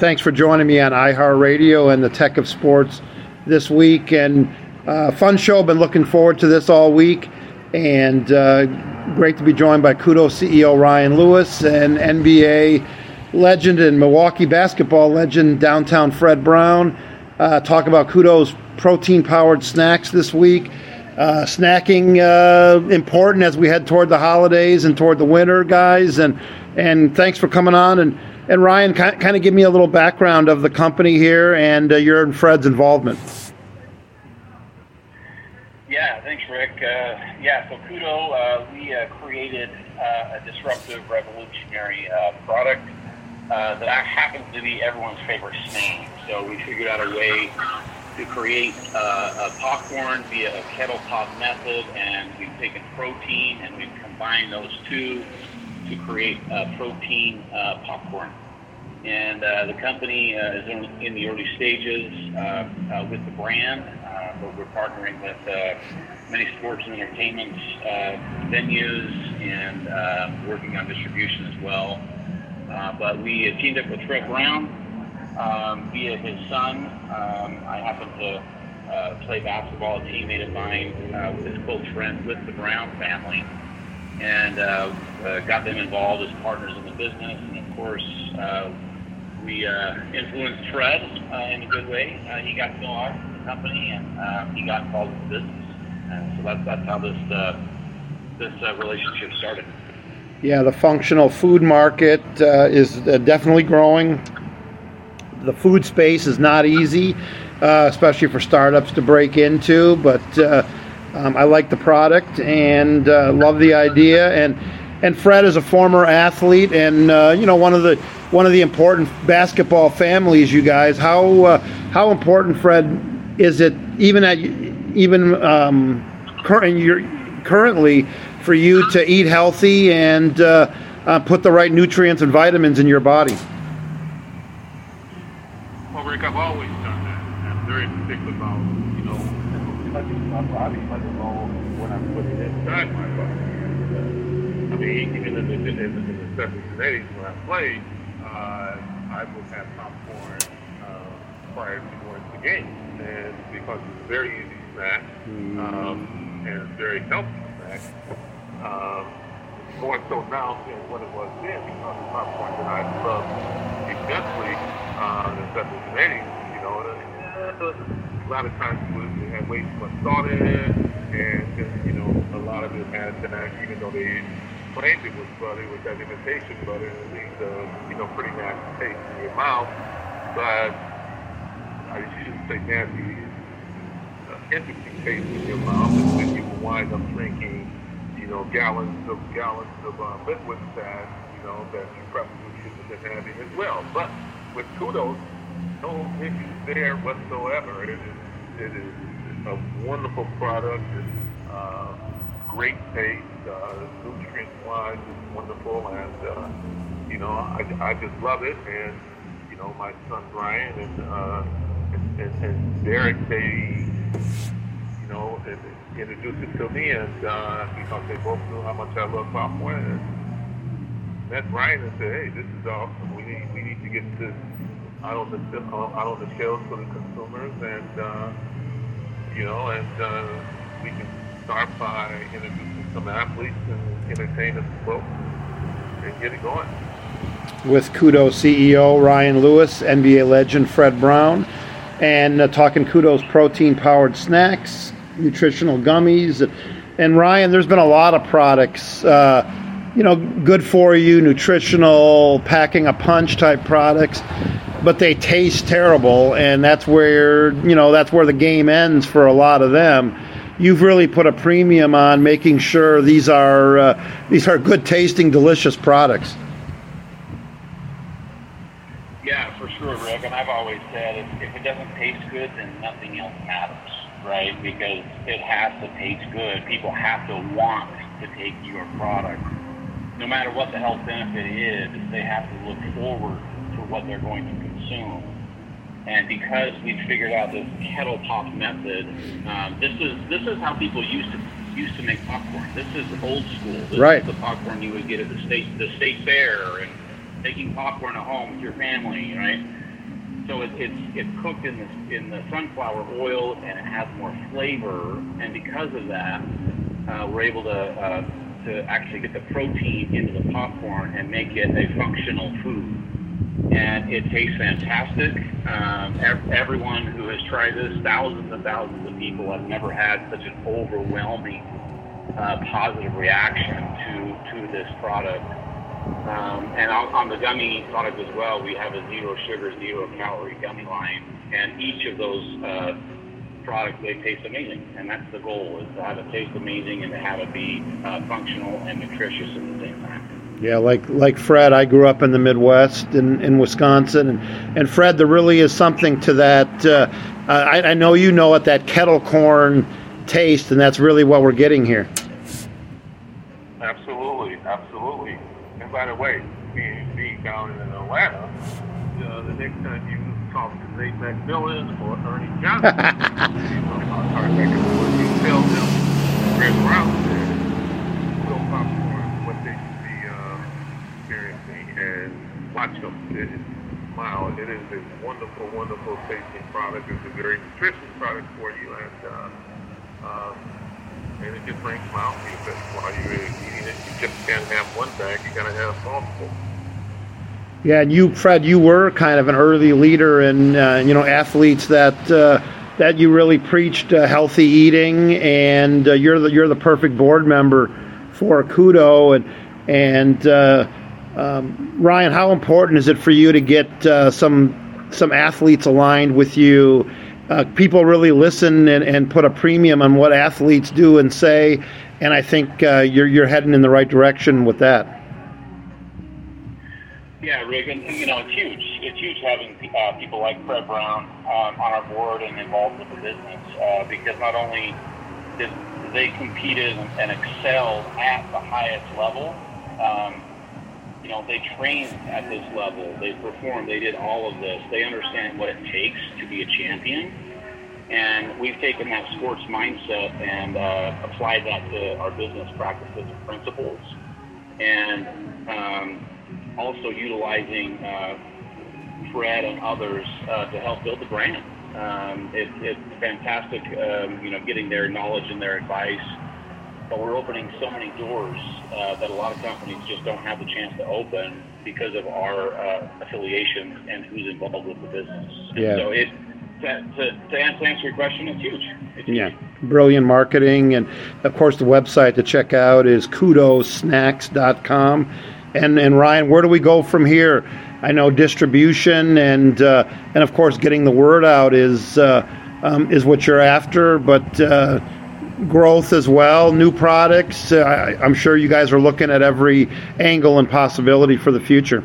thanks for joining me on iHeartRadio and the Tech of Sports this week. And uh, fun show. Been looking forward to this all week. And uh, great to be joined by Kudos CEO Ryan Lewis and NBA legend and Milwaukee basketball legend, downtown Fred Brown. Uh, talk about Kudos protein powered snacks this week. Uh, snacking uh, important as we head toward the holidays and toward the winter, guys. And and thanks for coming on. And and Ryan, kind of give me a little background of the company here and uh, your and Fred's involvement. Yeah, thanks, Rick. Uh, yeah, so Kudo, uh, we uh, created uh, a disruptive, revolutionary uh, product that happens to be everyone's favorite snack. So we figured out a way to create a popcorn via a kettle pop method, and we've taken protein and we've combined those two to create protein popcorn. And the company is in, in, the early stages with the brand but we're partnering with uh, many sports and entertainment uh, venues and uh, working on distribution as well. Uh, but we teamed up with Fred Brown um, via his son. Um, I happen to uh, play basketball, a teammate of mine uh, with his close friends with the Brown family, and got them involved as partners in the business. And of course, we influenced Fred in a good way. he got to know our company, and uh, he got involved in the business. And so that's that's how this uh, this uh, relationship started. Yeah, the functional food market uh, is uh, definitely growing. The food space is not easy, uh, especially for startups to break into. But um, I like the product and love the idea. And and Fred is a former athlete, and you know one of the one of the important basketball families. You guys, how how important Fred is it even at even um, current currently for you to eat healthy and uh, uh, put the right nutrients and vitamins in your body? Well, Rick, I've always done that. I'm very particular about touching my body, let alone when I'm putting it inside my body. I mean, even in the, in the, in the 70s and 80s when I played, uh, I would have popcorn uh, prior to going to the game and because it's a very easy snack mm-hmm. um, and very healthy snack. Um, more so now than what it was then because the popcorn that I love immensely uh, in the 70s and 80s. You know, uh, a lot of times we had way too much salt in it, and just, you know, a lot of it had that, even though they claimed it was butter, it was imitation butter, and it leaves a, you know, pretty nasty taste in your mouth. But I shouldn't say nasty, uh, interesting taste in your mouth, and then you wind up drinking, you know, gallons of gallons of uh, liquids that, you know, that you probably shouldn't have been having as well. But with kudos, no issues there whatsoever. It is, it is a wonderful product. It's uh, great taste. Uh, nutrient-wise, it's wonderful, and uh, you know, I, I just love it. And you know, my son Brian and uh, and, and Derek, they, you know, introduced it to me, and uh, because they both knew how much I love popcorn. And met Brian and said, "Hey, this is awesome. We need we need to get this out on the out on the shelves for the consumers, and uh, you know, and uh, we can start by introducing some athletes and entertainers folks and get it going." With Kudo CEO Ryan Lewis, NBA legend Fred Brown, and uh, talking kudos protein powered snacks, nutritional gummies. And Ryan, there's been a lot of products, uh, you know, good for you, nutritional, packing a punch type products, but they taste terrible. And that's where, you know, that's where the game ends for a lot of them. You've really put a premium on making sure these are uh, these are good tasting, delicious products. Yeah, for sure, Rick. And I've always said if, if it doesn't taste good, then nothing else matters, right? Because it has to taste good. People have to want to take your product. No matter what the health benefit is, they have to look forward to what they're going to consume. And because we've figured out this kettle pop method, um, this is this is how people used to used to make popcorn. This is old school. This right. is the popcorn you would get at the state the state fair and making popcorn at home with your family, right? so it, it's it's cooked in the in the sunflower oil and it has more flavor. And because of that, uh, we're able to uh, to actually get the protein into the popcorn and make it a functional food. And it tastes fantastic. Um, ev- everyone who has tried this, thousands and thousands of people have never had such an overwhelming uh, positive reaction to to this product. Um, and on, on the gummy product as well, we have a zero sugar, zero calorie gummy line, and each of those uh, products they taste amazing, and that's the goal: is to have it taste amazing and to have it be uh, functional and nutritious at the same time. Yeah, like like Fred, I grew up in the Midwest in, in Wisconsin, and, and Fred, there really is something to that. Uh, I, I know you know it, that kettle corn taste, and that's really what we're getting here. Absolutely, absolutely. And by the way, being, being down in Atlanta, uh, the next time you talk to Nate McMillan or Ernie Johnson, you know, you tell them Chris Brown said, Kudo popcorn, what they should be uh, experiencing, and watch them. It, wow, it is a wonderful, wonderful tasting product. It's a very nutritious product for you, and uh, um, and it just brings smile to your face while you're eating it. You just can't have one bag; you gotta have multiple. Yeah, and you, Fred, you were kind of an early leader in uh, you know athletes that uh, that you really preached uh, healthy eating, and uh, you're the you're the perfect board member for Kudo, and and uh, um, Ryan, how important is it for you to get uh, some some athletes aligned with you? Uh, people really listen and, and put a premium on what athletes do and say, and I think uh, you're you're heading in the right direction with that. Yeah, Rick, and you know it's huge. It's huge having uh, people like Fred Brown um, on our board and involved with the business uh, because not only did they competed and excelled at the highest level, um, know they trained at this level. They performed. They did all of this. They understand what it takes to be a champion, and we've taken that sports mindset and uh, applied that to our business practices and principles, and um, also utilizing uh, Fred and others uh, to help build the brand. Um, it, it's fantastic, um, you know, getting their knowledge and their advice. But we're opening so many doors uh, that a lot of companies just don't have the chance to open because of our uh, affiliations and who's involved with the business. Yeah. So it, to, to, to answer your question, it's huge. It's Yeah, huge. brilliant marketing. And of course, the website to check out is kudosnacks.com. And, and Ryan, where do we go from here? I know distribution and, uh, and of course, getting the word out is, uh, um, is what you're after, but uh, growth as well, new products. Uh, I, I'm sure you guys are looking at every angle and possibility for the future.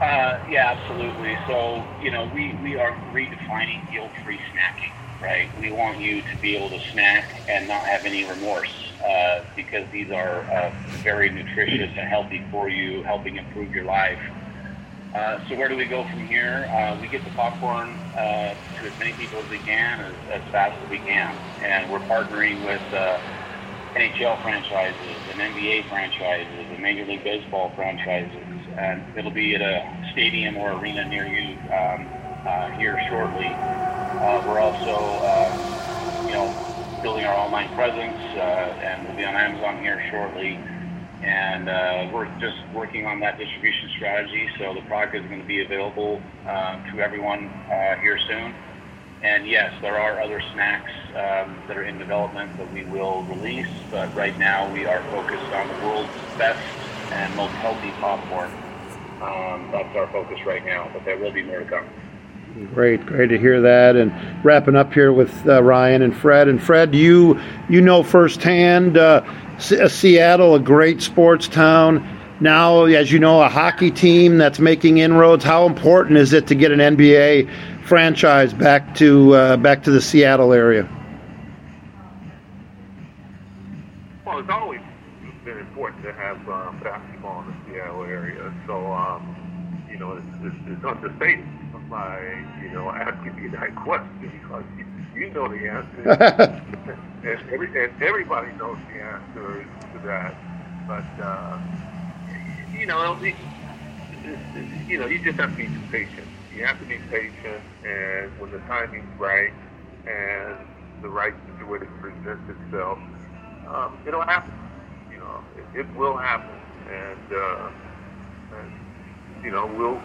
Uh, yeah, absolutely. So, you know, we, we are redefining guilt-free snacking, right? We want you to be able to snack and not have any remorse uh, because these are uh, very nutritious and healthy for you, helping improve your life. Uh, so where do we go from here? Uh, we get the popcorn uh, to as many people as we can, as, as fast as we can. And we're partnering with uh, NHL franchises and NBA franchises and Major League Baseball franchises. And it'll be at a stadium or arena near you um, uh, here shortly. We're also, you know, building our online presence, and we'll be on Amazon here shortly. And uh, we're just working on that distribution strategy, so the product is going to be available uh, to everyone uh, here soon. And yes, there are other snacks um, that are in development that we will release, but right now we are focused on the world's best and most healthy popcorn. Um, that's our focus right now, but there will be more to come. Great, great to hear that. And wrapping up here with uh, Ryan and Fred. And Fred, you you know firsthand uh, S- Seattle, a great sports town. Now, as you know, a hockey team that's making inroads. How important is it to get an NBA franchise back to uh, back to the Seattle area? Well, it's always been important to have um, basketball in the Seattle area. So, um, you know, it's, it's, it's understated by, you know, asking me that question because you, know the answer. and, every, and everybody knows the answer to that. But, uh, you know, the, it's, you know, you just have to be patient. You have to be patient, and when the timing's right and the right situation presents itself, um, it'll happen. You know, it, it will happen, and, uh, and you know, we'll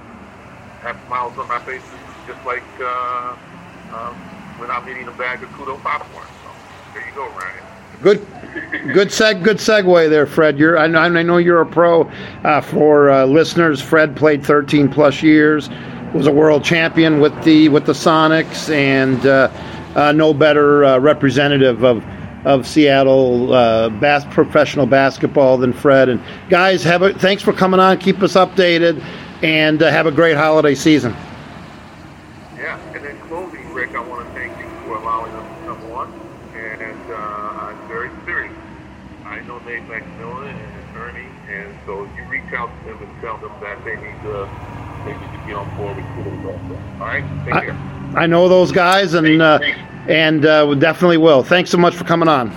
have smiles on my face, just like uh, um, when I'm eating a bag of Kudo popcorn. So there you go, Ryan. Good, good seg, good segue there, Fred. You're, I know, I know you're a pro. Uh, for uh, listeners, Fred played 13 plus years, was a world champion with the with the Sonics, and uh, uh no better uh, representative of of Seattle bas- professional basketball than Fred. And guys, have a, thanks for coming on. Keep us updated, and have a great holiday season. Yeah, and in closing, Rick, I want to thank you for allowing us to come on, and uh, I'm very serious. I know Nate McMillan and Ernie, and so you reach out to them and tell them that they need to they need to get on board with Kudo All right, take I, care. I know those guys, and uh, and uh, definitely will. Thanks so much for coming on.